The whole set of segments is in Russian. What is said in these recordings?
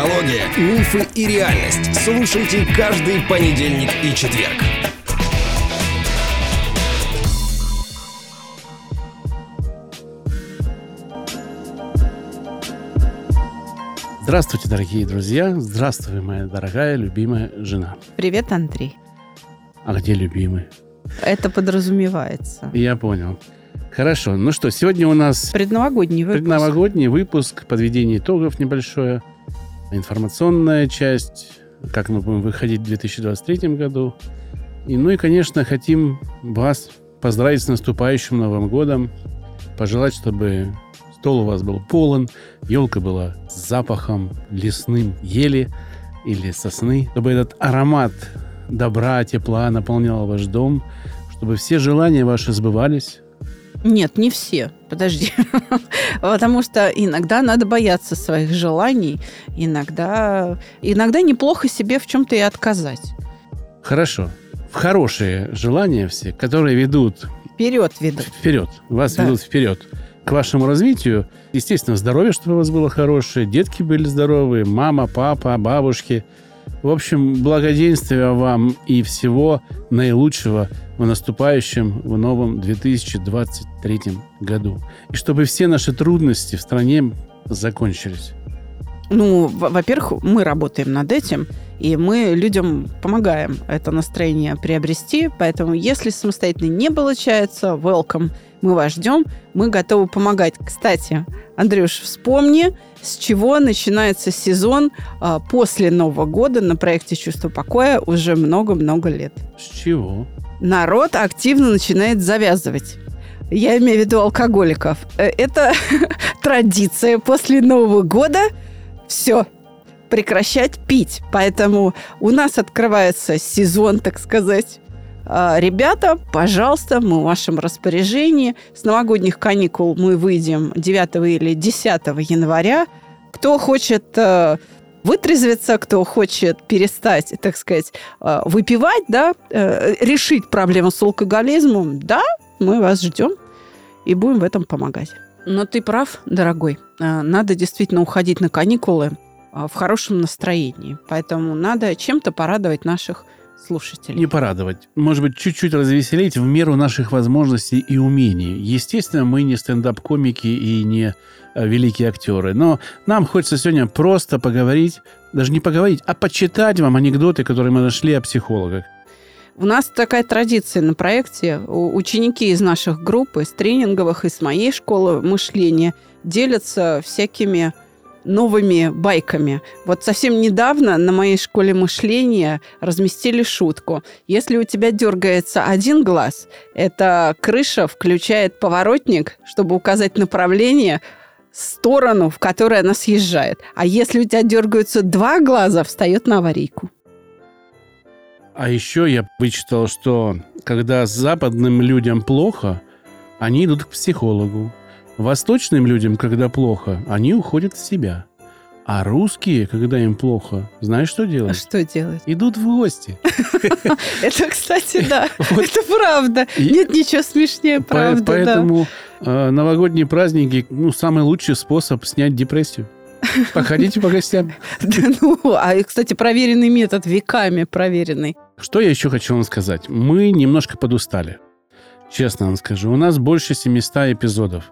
Психология, мифы и реальность. Слушайте каждый понедельник и четверг. Здравствуйте, дорогие друзья. Здравствуй, моя дорогая, любимая жена. Привет, Андрей. А где любимый? Это подразумевается. Я понял. Хорошо. Ну что, сегодня у нас Предновогодний выпуск. предновогодний выпуск, подведение итогов небольшое, информационная часть, как мы будем выходить в 2023 году. И, ну и, конечно, хотим вас поздравить с наступающим Новым годом, пожелать, чтобы стол у вас был полон, елка была с запахом лесным ели или сосны, чтобы этот аромат добра, тепла наполнял ваш дом, чтобы все желания ваши сбывались, Нет, не все. Подожди. Потому что иногда надо бояться своих желаний. Иногда, иногда неплохо себе в чем-то и отказать. Хорошо. В хорошие желания все, которые ведут Вперед ведут. вперед, вас Да. ведут вперед к вашему развитию. Естественно, здоровье, чтобы у вас было хорошее, детки были здоровые, мама, папа, бабушки. В общем, благоденствия вам и всего наилучшего в наступающем, в новом 2023 году. И чтобы все наши трудности в стране закончились. Ну, во- во-первых, мы работаем над этим, и мы людям помогаем это настроение приобрести. Поэтому, если самостоятельно не получается, welcome, мы вас ждем, мы готовы помогать. Кстати, Андрюш, вспомни, с чего начинается сезон а, после Нового года на проекте «Чувство покоя» уже много-много лет. С чего? Народ активно начинает завязывать. Я имею в виду алкоголиков. Э, Это традиция после Нового года. Все, прекращать пить. Поэтому у нас открывается сезон, так сказать. А, Ребята, пожалуйста, мы в вашем распоряжении. С новогодних каникул мы выйдем 9 или 10 января. Кто хочет э, вытрезвиться, кто хочет перестать, так сказать, э, выпивать, да, э, решить проблему с алкоголизмом, да, мы вас ждем и будем в этом помогать. Но ты прав, дорогой. Э, Надо действительно уходить на каникулы э, в хорошем настроении. Поэтому надо чем-то порадовать наших слушателей. Не порадовать. Может быть, чуть-чуть развеселить в меру наших возможностей и умений. Естественно, мы не стендап-комики и не э, великие актеры. Но нам хочется сегодня просто поговорить, даже не поговорить, а почитать вам анекдоты, которые мы нашли о психологах. У нас такая традиция на проекте. Ученики из наших групп, из тренинговых, из моей школы мышления делятся всякими новыми байками. Вот совсем недавно на моей школе мышления разместили шутку. Если у тебя дергается один глаз, эта крыша включает поворотник, чтобы указать направление, сторону, в которой она съезжает. А если у тебя дергаются два глаза, встает на аварийку. А еще я вычитал, что когда западным людям плохо, они идут к психологу. Восточным людям, когда плохо, они уходят в себя. А русские, когда им плохо, знаешь, что А делают? что делать? Идут в гости. Это, кстати, да. Это правда. Нет ничего смешнее, правда, да. Поэтому э, новогодние праздники, ну, самый лучший способ снять депрессию. Походите по гостям. Да ну, а, кстати, проверенный метод, веками проверенный. Что я еще хочу вам сказать? Мы немножко подустали. Честно вам скажу. У нас больше 700 эпизодов.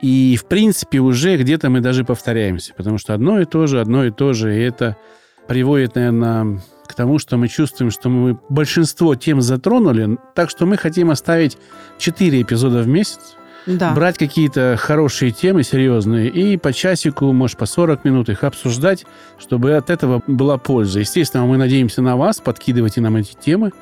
И, в принципе, уже где-то мы даже повторяемся. Потому что одно и то же, одно и то же. И это приводит, наверное, к тому, что мы чувствуем, что мы большинство тем затронули. Так что мы хотим оставить 4 эпизода в месяц. Да. брать какие-то хорошие темы серьезные и по часику, может, по 40 минут их обсуждать, чтобы от этого была польза. Естественно, мы надеемся на вас, подкидывайте нам эти темы.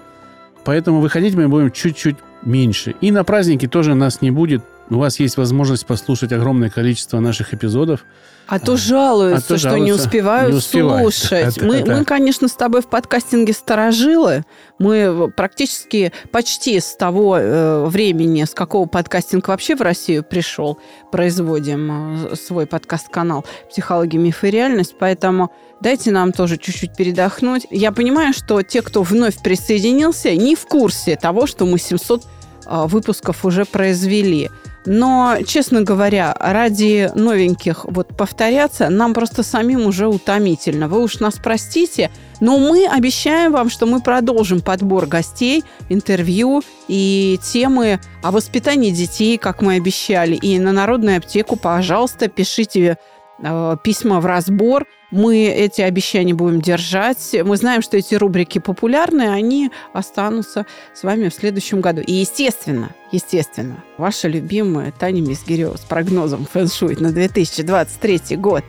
Поэтому выходить мы будем чуть-чуть меньше. И на праздники тоже нас не будет. У вас есть возможность послушать огромное количество наших эпизодов. А то жалуются, а то что не успевают не успевают. слушать. Это мы, да. мы, конечно, с тобой в подкастинге сторожилы. Мы практически почти с того э, времени, с какого подкастинг вообще в Россию пришел, производим э, свой подкаст-канал «Психология, миф и реальность». Поэтому дайте нам тоже чуть-чуть передохнуть. Я понимаю, что те, кто вновь присоединился, не в курсе того, что мы 700 а, выпусков уже произвели. Но, честно говоря, ради новеньких вот повторяться нам просто самим уже утомительно. Вы уж нас простите, но мы обещаем вам, что мы продолжим подбор гостей, интервью и темы о воспитании детей, как мы обещали. И на Народную аптеку, пожалуйста, пишите э, письма в разбор. Мы эти обещания будем держать. Мы знаем, что эти рубрики популярны, они останутся с вами в следующем году. И, естественно, естественно, ваша любимая Таня Мизгирева с прогнозом фэншуй на 2023 год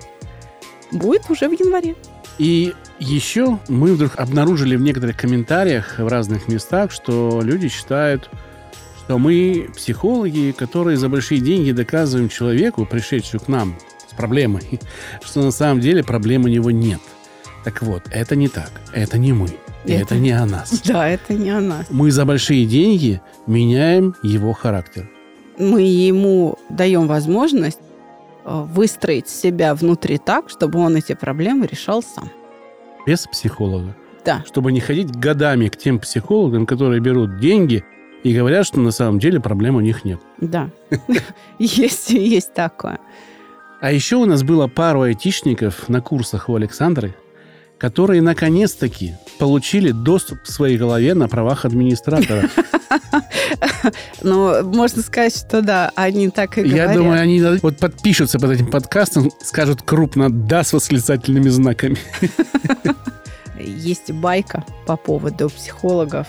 будет уже в январе. И еще мы вдруг обнаружили в некоторых комментариях в разных местах, что люди считают, что мы психологи, которые за большие деньги доказываем человеку, пришедшему к нам с проблемой, что на самом деле проблем у него нет. Так вот, это не так. Это не мы. И это, Это- не о нас. Да, это не о нас. Мы за большие деньги меняем его характер. Мы ему даем возможность э, выстроить себя внутри так, чтобы он эти проблемы решал сам. Без психолога. Да. Чтобы не ходить годами к тем психологам, которые берут деньги и говорят, что на самом деле проблем у них нет. Да. Есть такое. А еще у нас было пару айтишников на курсах у Александры, которые наконец-таки получили доступ к своей голове на правах администратора. Но можно сказать, что да, они так и Я говорят. думаю, они вот подпишутся под этим подкастом, скажут крупно «да» с восклицательными знаками. Есть байка по поводу психологов,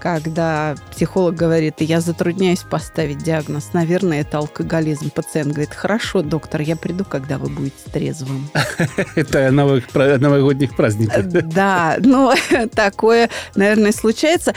когда психолог говорит, я затрудняюсь поставить диагноз, наверное, это алкоголизм. Пациент говорит, хорошо, доктор, я приду, когда вы будете трезвым. Это новогодних праздниках. Да, ну, такое, наверное, случается.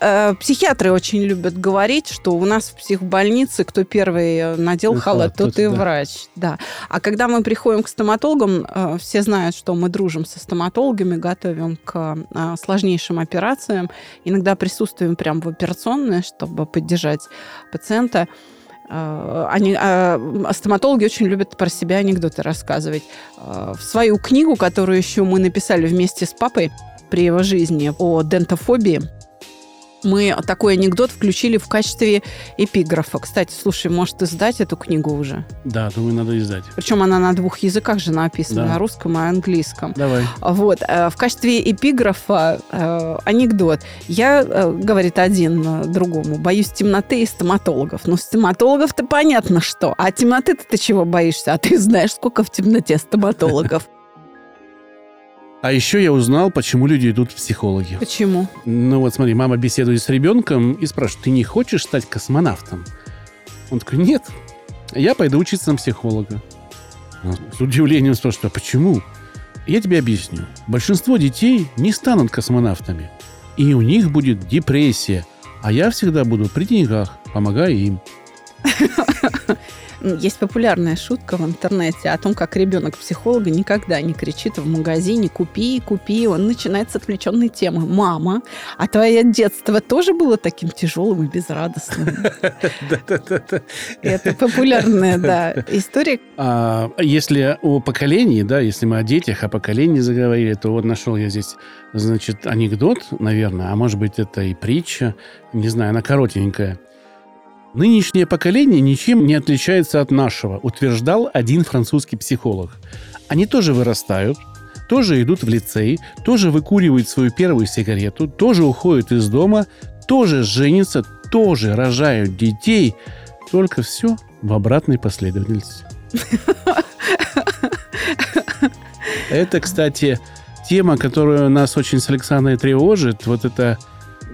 Э, Психиатры очень любят говорить, что у нас в психбольнице кто первый э, надел Ну, халат, тот и врач. Да. А когда мы приходим к стоматологам, э, все знают, что мы дружим со стоматологами, готовим к э, сложнейшим операциям. Иногда присутствуем прямо в операционной, чтобы поддержать пациента. Э, Они, э, стоматологи очень любят про себя анекдоты рассказывать. Э, В свою книгу, которую еще мы написали вместе с папой при его жизни о дентофобии, мы такой анекдот включили в качестве эпиграфа. Кстати, слушай, может издать эту книгу уже? Да, думаю, надо издать. Причем она на двух языках же написана, Да. на русском и английском. Давай. Вот. э, В качестве эпиграфа э, анекдот. Я, э, говорит один другому, боюсь темноты и стоматологов. Ну, стоматологов-то понятно что. А темноты-то ты чего боишься? А ты знаешь, сколько в темноте стоматологов. А еще я узнал, почему люди идут в психологи. Почему? Ну вот смотри, мама беседует с ребенком и спрашивает, ты не хочешь стать космонавтом? Он такой, нет, я пойду учиться на психолога. Он С удивлением спрашивает, а почему? Я тебе объясню. Большинство детей не станут космонавтами. И у них будет депрессия. А я всегда буду при деньгах, помогая им. Есть популярная шутка в интернете о том, как ребенок психолога никогда не кричит в магазине «купи, купи». Он начинает с отвлеченной темы. «Мама, а твое детство тоже было таким тяжелым и безрадостным?» Это популярная, да, история. А если о поколении, да, если мы о детях, о поколении заговорили, то вот нашел я здесь, значит, анекдот, наверное, а может быть, это и притча, не знаю, она коротенькая. Нынешнее поколение ничем не отличается от нашего, утверждал один французский психолог. Они тоже вырастают, тоже идут в лицей, тоже выкуривают свою первую сигарету, тоже уходят из дома, тоже женятся, тоже рожают детей, только все в обратной последовательности. Это, кстати, тема, которая нас очень с Александрой тревожит. Вот это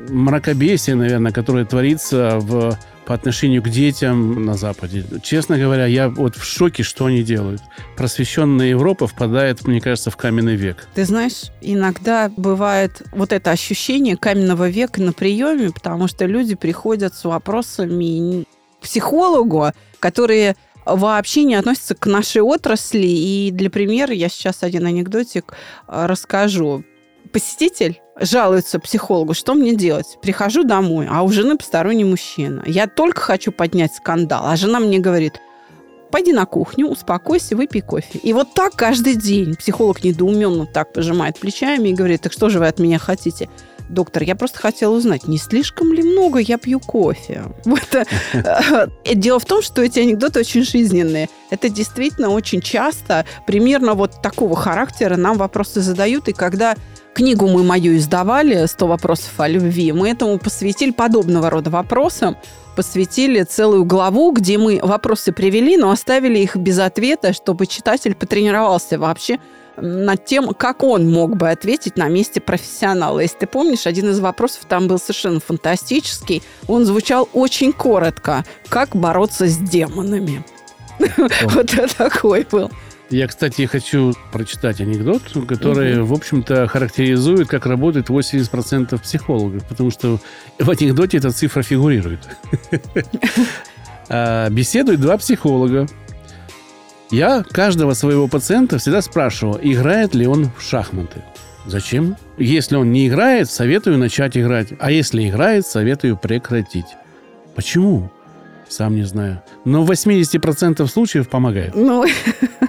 мракобесие, наверное, которое творится в, по отношению к детям на Западе. Честно говоря, я вот в шоке, что они делают. Просвещенная Европа впадает, мне кажется, в каменный век. Ты знаешь, иногда бывает вот это ощущение каменного века на приеме, потому что люди приходят с вопросами к психологу, которые вообще не относятся к нашей отрасли. И для примера я сейчас один анекдотик э, расскажу. Посетитель жалуется психологу, что мне делать? Прихожу домой, а у жены посторонний мужчина. Я только хочу поднять скандал, а жена мне говорит, пойди на кухню, успокойся, выпей кофе. И вот так каждый день. Психолог недоуменно так пожимает плечами и говорит, так что же вы от меня хотите? доктор, я просто хотела узнать, не слишком ли много я пью кофе? Вот. э, Дело в том, что эти анекдоты очень жизненные. Это действительно очень часто примерно вот такого характера нам вопросы задают. И когда книгу мы мою издавали «100 вопросов о любви», мы этому посвятили подобного рода вопросам, посвятили целую главу, где мы вопросы привели, но оставили их без ответа, чтобы читатель потренировался вообще над тем, как он мог бы ответить на месте профессионала. Если ты помнишь, один из вопросов там был совершенно фантастический. Он звучал очень коротко. Как бороться с демонами? Вот такой был. Я, кстати, хочу прочитать анекдот, который, в общем-то, характеризует, как работает 80% психологов, потому что в анекдоте эта цифра фигурирует. А, Беседуют два психолога. Я каждого своего пациента всегда спрашивал, играет ли он в шахматы. Зачем? Если он не играет, советую начать играть. А если играет, советую прекратить. Почему? Сам не знаю. Но в 80% случаев помогает. Ну,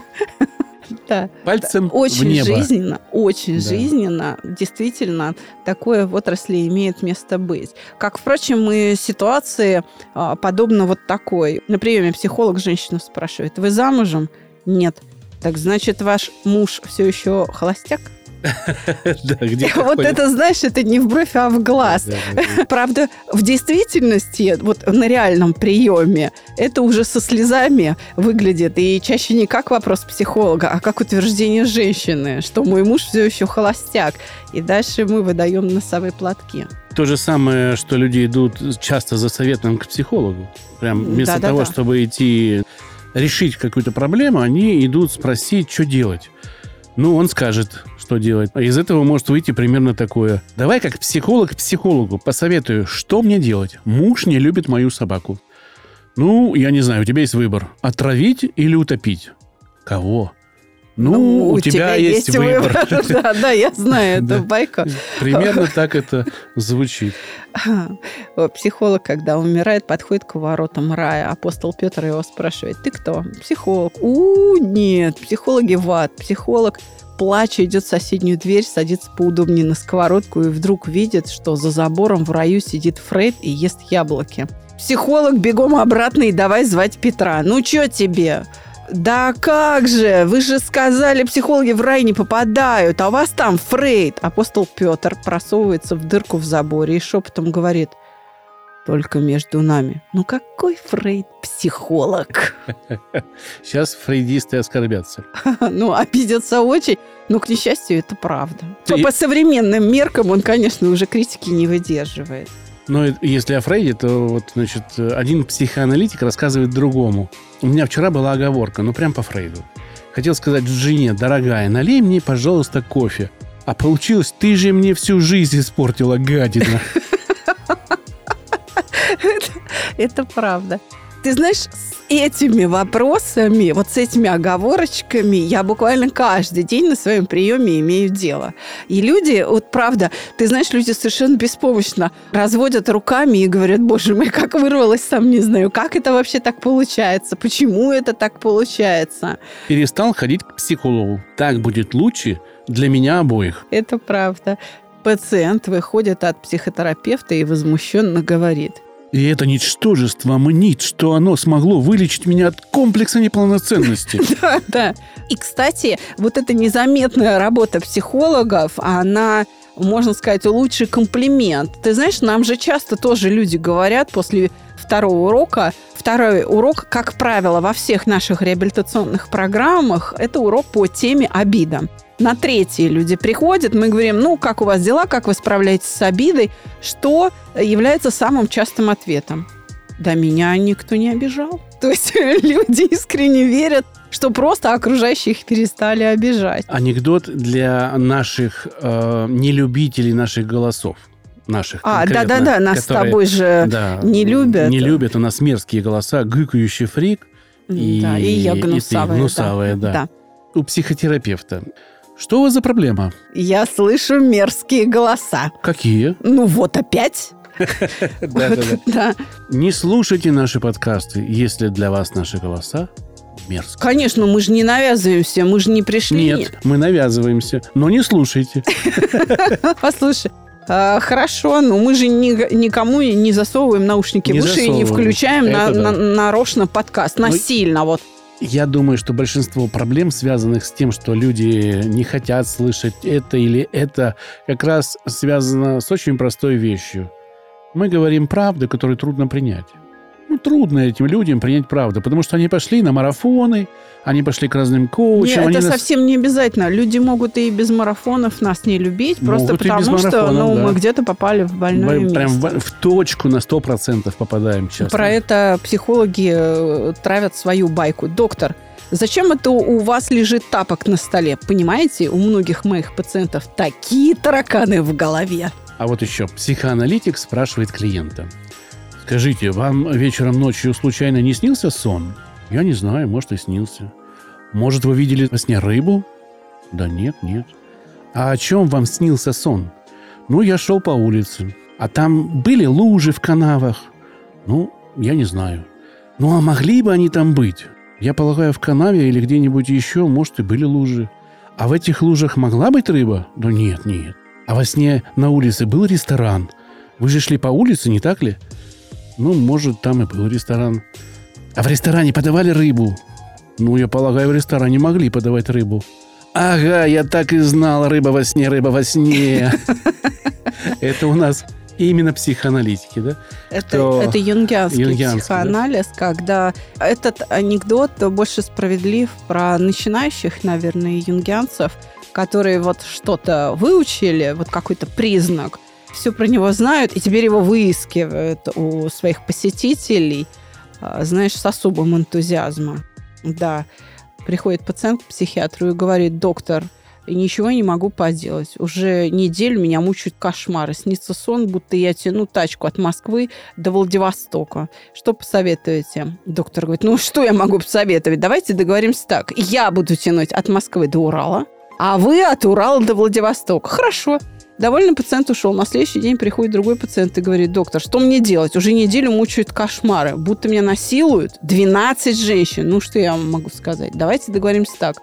да. Пальцем в Очень небо. жизненно, очень Да. жизненно. Действительно, такое в отрасли имеет место быть. Как, впрочем, и ситуации а, подобно вот такой. На приеме психолог женщину спрашивает, вы замужем? Нет. Так значит, ваш муж все еще холостяк? Вот это, знаешь, это не в бровь, а в глаз. Да, да, да. Правда, в действительности, вот на реальном приеме, это уже со слезами выглядит. И чаще не как вопрос психолога, а как утверждение женщины, что мой муж все еще холостяк. И дальше мы выдаем носовые платки. То же самое, что люди идут часто за советом к психологу. Прям вместо того, чтобы идти решить какую-то проблему, они идут спросить, что делать. Ну, он скажет, что делать. А из этого может выйти примерно такое. Давай как психолог психологу посоветую, что мне делать. Муж не любит мою собаку. Ну, я не знаю, у тебя есть выбор. Отравить или утопить? Кого? Ну, у, тебя, есть, выбор. Да, да, я знаю эту байку. Примерно так это звучит. Психолог, когда умирает, подходит к воротам рая. Апостол Петр его спрашивает, ты кто? Психолог. У, нет, психологи в ад. Психолог плача идет в соседнюю дверь, садится поудобнее на сковородку и вдруг видит, что за забором в раю сидит Фрейд и ест яблоки. Психолог бегом обратно и давай звать Петра. Ну, что тебе? Да как же? Вы же сказали, психологи в рай не попадают, а у вас там Фрейд. Апостол Петр просовывается в дырку в заборе и шепотом говорит, только между нами. Ну какой Фрейд психолог? Сейчас фрейдисты оскорбятся. Ну, обидятся очень. Но, к несчастью, это правда. По современным меркам он, конечно, уже критики не выдерживает. Но если о Фрейде, то вот, значит, один психоаналитик рассказывает другому. У меня вчера была оговорка, ну прям по Фрейду. Хотел сказать жене, дорогая, налей мне, пожалуйста, кофе. А получилось, ты же мне всю жизнь испортила, гадина. Это правда. Ты знаешь, с этими вопросами, вот с этими оговорочками я буквально каждый день на своем приеме имею дело. И люди, вот правда, ты знаешь, люди совершенно беспомощно разводят руками и говорят, боже мой, как вырвалось, сам не знаю, как это вообще так получается, почему это так получается. Перестал ходить к психологу. Так будет лучше для меня обоих. Это правда. Пациент выходит от психотерапевта и возмущенно говорит. И это ничтожество мнит, что оно смогло вылечить меня от комплекса неполноценности. Да, да. И, кстати, вот эта незаметная работа психологов, она можно сказать, лучший комплимент. Ты знаешь, нам же часто тоже люди говорят после второго урока, второй урок, как правило, во всех наших реабилитационных программах, это урок по теме обида. На третий люди приходят, мы говорим, ну, как у вас дела, как вы справляетесь с обидой, что является самым частым ответом. Да меня никто не обижал. То есть люди искренне верят, что просто окружающие их перестали обижать. Анекдот для наших э, нелюбителей наших голосов. Наших А, да-да-да, нас с тобой же да, не любят. Не любят. У нас мерзкие голоса, гыкающий фрик. И- да, и я и ты гнусавая. гнусавая, да. У психотерапевта. Что у вас за проблема? Я слышу мерзкие голоса. Какие? Ну вот опять. Да-да-да. Да. Не слушайте наши подкасты, если для вас наши голоса мерзкие. Конечно, мы же не навязываемся, мы же не пришли. Нет, мы навязываемся, но не слушайте. Послушай, А, хорошо, но мы же ни- никому не засовываем наушники в уши и не включаем да. нарочно подкаст. Ну, Насильно вот. Я думаю, что большинство проблем, связанных с тем, что люди не хотят слышать это или это, как раз связано с очень простой вещью. Мы говорим правду, которую трудно принять. Ну, трудно этим людям принять правду, потому что они пошли на марафоны, они пошли к разным коучам. Не, они это нас- совсем не обязательно. Люди могут и без марафонов нас не любить, просто Могут без потому что ну, да. мы где-то попали в больное прям место. в, в точку на 100% попадаем часто. Про это психологи э, травят свою байку. Доктор, зачем это у вас лежит тапок на столе? Понимаете, у многих моих пациентов такие тараканы в голове. А вот еще психоаналитик спрашивает клиента. Скажите, вам вечером ночью случайно не снился сон? Я не знаю, может и снился. Может, вы видели во сне рыбу? Да нет, нет. А о чем вам снился сон? Ну, я шел по улице. А там были лужи в канавах? Ну, я не знаю. Ну, а могли бы они там быть? Я полагаю, в канаве или где-нибудь еще, может, и были лужи. А в этих лужах могла быть рыба? Да нет, нет. А во сне на улице был ресторан. Вы же шли по улице, не так ли? Ну, может, там и был ресторан. А в ресторане подавали рыбу? Ну, я полагаю, в ресторане могли подавать рыбу. Ага, я так и знал. Рыба во сне, рыба во сне. Это у нас именно психоаналитики, да? Это, Кто- это юнгианский, Юнгианский, психоанализ, когда этот анекдот больше справедлив про начинающих, наверное, юнгианцев, которые вот что-то выучили, вот какой-то признак, все про него знают, и теперь его выискивают у своих посетителей, а, знаешь, с особым энтузиазмом. Да, приходит пациент к психиатру и говорит, доктор, ничего не могу поделать. Уже неделю меня мучают кошмары. Снится сон, будто я тяну тачку от Москвы до Владивостока. Что посоветуете? Доктор говорит, ну что я могу посоветовать? Давайте договоримся так. Я буду тянуть от Москвы до Урала, а вы от Урала до Владивостока. Хорошо. Довольный пациент ушел. На следующий день приходит другой пациент и говорит, доктор, что мне делать? Уже неделю мучают кошмары. Будто меня насилуют. 12 женщин. Ну, что я вам могу сказать? Давайте договоримся так.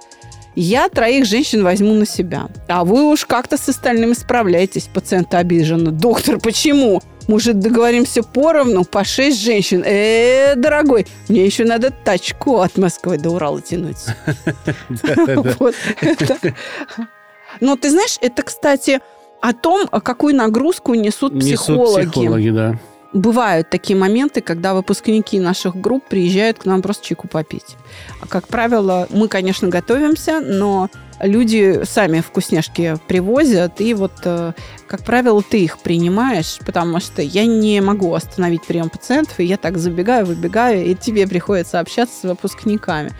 Я троих женщин возьму на себя. А вы уж как-то с остальными справляетесь. Пациент обижен. Доктор, почему? Может, договоримся поровну по шесть женщин? Э, дорогой, мне еще надо тачку от Москвы до Урала тянуть. Но ты знаешь, это, кстати, о том, какую нагрузку несут Несут психологи. психологи, да. Бывают такие моменты, когда выпускники наших групп приезжают к нам просто чайку попить. А, Как правило, мы, конечно, готовимся, но люди сами вкусняшки привозят, и вот, э, как правило, ты их принимаешь, потому что я не могу остановить прием пациентов, и я так забегаю, выбегаю, и тебе приходится общаться с выпускниками.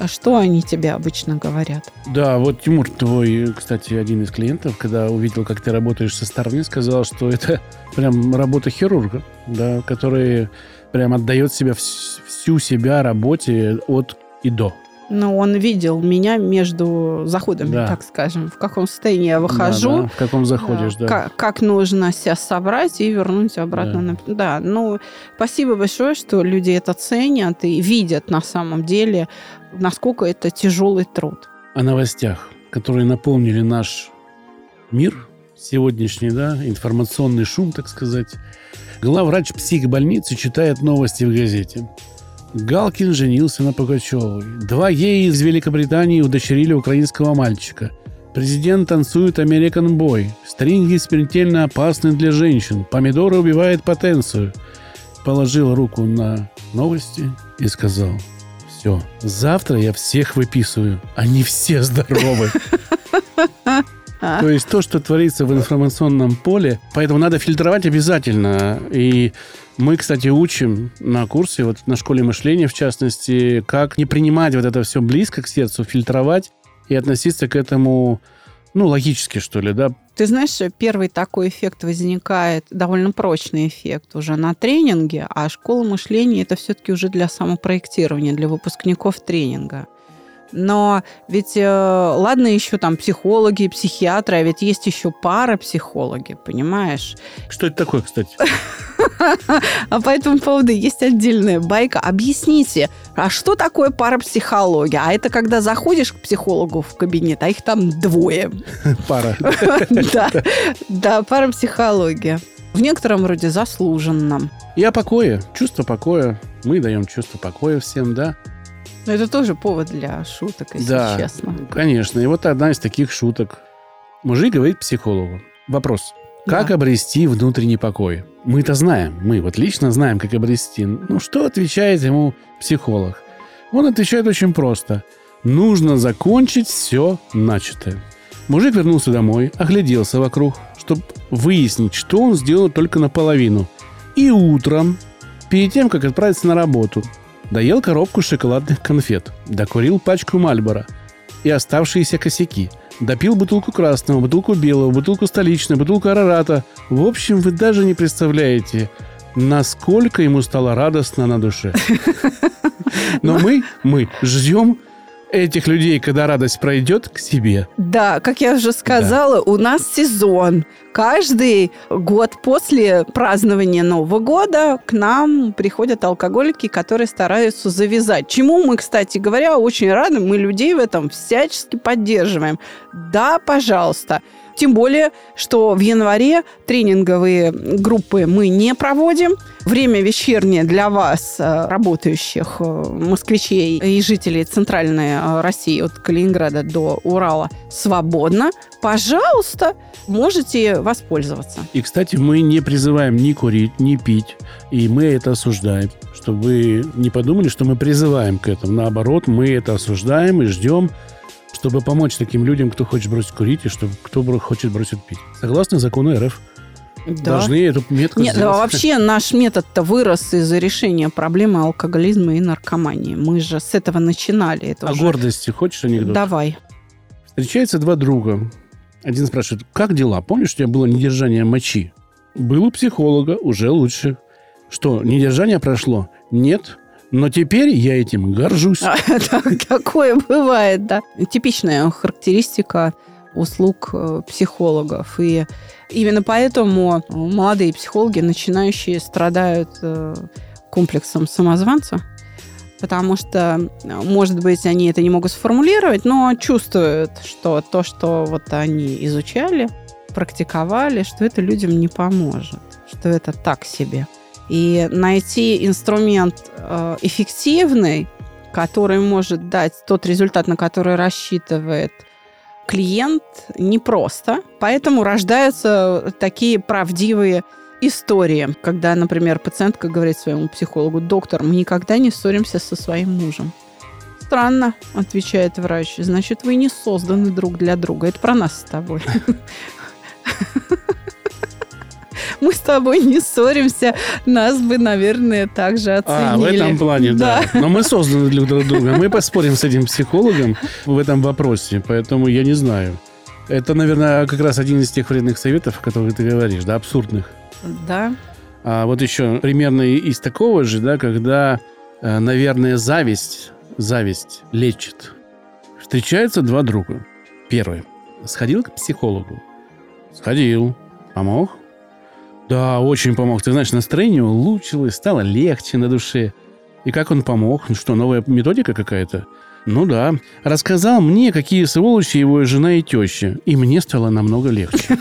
А Что они тебе обычно говорят? Да, вот Тимур, твой, кстати, один из клиентов, когда увидел, как ты работаешь со стороны, сказал, что это прям работа хирурга, да, который прям отдает себя вс- всю себя работе от и до. Ну, он видел меня между заходами, Да. так скажем, в каком состоянии я выхожу. Да, да, в каком заходишь, да. Как, как нужно себя собрать и вернуть обратно. Да. На... Да, ну, спасибо большое, что люди это ценят и видят на самом деле, насколько это тяжелый труд. О новостях, которые наполнили наш мир сегодняшний, да, информационный шум, так сказать. Главврач психбольницы читает новости в газете. Галкин женился на Пугачевой. Два гея из Великобритании удочерили украинского мальчика. Президент танцует American Boy. Стринги смертельно опасны для женщин. Помидоры убивают потенцию. Положил руку на новости и сказал, все, завтра я всех выписываю. Они все здоровы. А? То есть то, что творится в информационном поле, поэтому надо фильтровать обязательно. И мы, кстати, учим на курсе, вот на школе мышления, в частности, как не принимать вот это все близко к сердцу, фильтровать и относиться к этому, ну, логически, что ли, да. Ты знаешь, первый такой эффект возникает, довольно прочный эффект уже на тренинге, а школа мышления это все-таки уже для самопроектирования, для выпускников тренинга. Но ведь, э, ладно, еще там психологи, психиатры, а ведь есть еще парапсихологи, понимаешь? Что это такое, кстати? А по этому поводу есть отдельная байка. Объясните, а что такое парапсихология? А это когда заходишь к психологу в кабинет, а их там двое. Пара. Да, да, парапсихология. В некотором роде заслуженно. И о покое, чувство покоя. Мы даем чувство покоя всем, да? Но это тоже повод для шуток, если да, честно. конечно. И вот одна из таких шуток. Мужик говорит психологу. Вопрос. Как Да. обрести внутренний покой? Мы-то знаем, мы вот лично знаем, как обрести. Ну, что отвечает ему психолог? Он отвечает очень просто. Нужно закончить все начатое. Мужик вернулся домой, огляделся вокруг, чтобы выяснить, что он сделал только наполовину. И утром, перед тем, как отправиться на работу, доел коробку шоколадных конфет, докурил пачку Мальбора и оставшиеся косяки, допил бутылку красного, бутылку белого, бутылку столичного, бутылку арарата. В общем, вы даже не представляете, насколько ему стало радостно на душе. Но мы, мы ждем этих людей, когда радость пройдет, к себе. Да, как я уже сказала, у нас сезон. Каждый год после празднования Нового года к нам приходят алкоголики, которые стараются завязать. Чему мы, кстати говоря, очень рады. Мы людей в этом всячески поддерживаем. Да, пожалуйста. Тем более, что в январе тренинговые группы мы не проводим. Время вечернее для вас, э, работающих э, москвичей и жителей центральной э, России от Калининграда до Урала, свободно. Пожалуйста, можете воспользоваться. И, кстати, мы не призываем ни курить, ни пить. И мы это осуждаем. Чтобы вы не подумали, что мы призываем к этому. Наоборот, мы это осуждаем и ждем, чтобы помочь таким людям, кто хочет бросить курить и чтобы кто хочет бросить пить. Согласно закону РФ, должны эту метку Нет, да, сделать. вообще наш метод-то вырос из-за решения проблемы алкоголизма и наркомании. Мы же с этого начинали. Это О уже- гордости хочешь анекдот? Давай. Встречаются два друга. Один спрашивает, как дела? Помнишь, у тебя было недержание мочи? Был у психолога, уже лучше. Что, недержание прошло? Нет. Но теперь я этим горжусь. А, так- Такое бывает, да. Типичная характеристика услуг э, психологов. И именно поэтому молодые психологи, начинающие, страдают э, комплексом самозванца. Потому что, э, может быть, они это не могут сформулировать, но чувствуют, что то, что вот они изучали, практиковали, что это людям не поможет, что это так себе. И найти инструмент э, эффективный, который может дать тот результат, на который рассчитывает клиент, непросто. Поэтому рождаются такие правдивые истории, когда, например, пациентка говорит своему психологу, доктор, мы никогда не ссоримся со своим мужем. Странно, отвечает врач. Значит, вы не созданы друг для друга. Это про нас с тобой. Мы с тобой не ссоримся, нас бы, наверное, также оценили. А, в этом плане, да. Но мы созданы друг для друга. Мы поспорим с этим психологом в этом вопросе, поэтому я не знаю. Это, наверное, как раз один из тех вредных советов, о которых ты говоришь, да, абсурдных. Да. А вот еще примерно из такого же, да, когда, э, наверное, зависть, зависть лечит. Встречаются два друга. Первый. Сходил к психологу. Сходил. Помог? Да, очень помог. Ты знаешь, настроение улучшилось, стало легче на душе. И как он помог? Ну что, новая методика какая-то? Ну да. Рассказал мне, какие сволочи его жена и теща. И мне стало намного легче.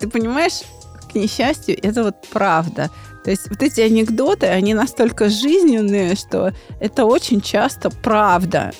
Ты понимаешь, к несчастью, это вот правда. То есть вот эти анекдоты, они настолько жизненные, что это очень часто правда.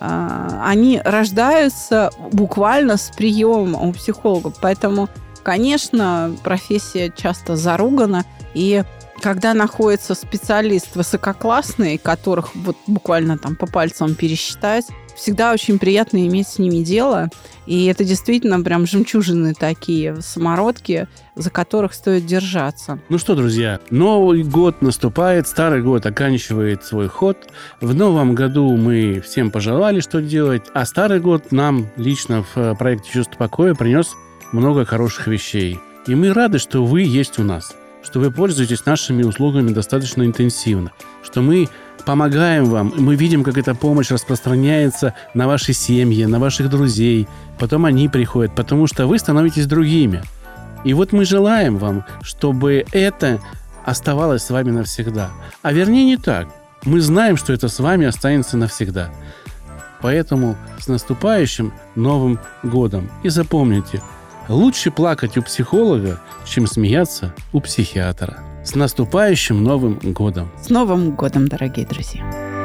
А, Они рождаются буквально с приема у психолога. Поэтому, конечно, профессия часто заругана. И когда находится специалист высококлассный, которых вот буквально там по пальцам пересчитать, всегда очень приятно иметь с ними дело. И это действительно прям жемчужины такие, самородки, за которых стоит держаться. Ну что, друзья, Новый год наступает, Старый год оканчивает свой ход. В новом году мы всем пожелали, что делать, а Старый год нам лично в э, проекте «Чувство покоя» принес много хороших вещей. И мы рады, что вы есть у нас, что вы пользуетесь нашими услугами достаточно интенсивно, что мы помогаем вам, мы видим, как эта помощь распространяется на ваши семьи, на ваших друзей. Потом они приходят, потому что вы становитесь другими. И вот мы желаем вам, чтобы это оставалось с вами навсегда. А вернее не так. Мы знаем, что это с вами останется навсегда. Поэтому с наступающим Новым годом. И запомните, лучше плакать у психолога, чем смеяться у психиатра. С наступающим Новым годом! С Новым годом, дорогие друзья!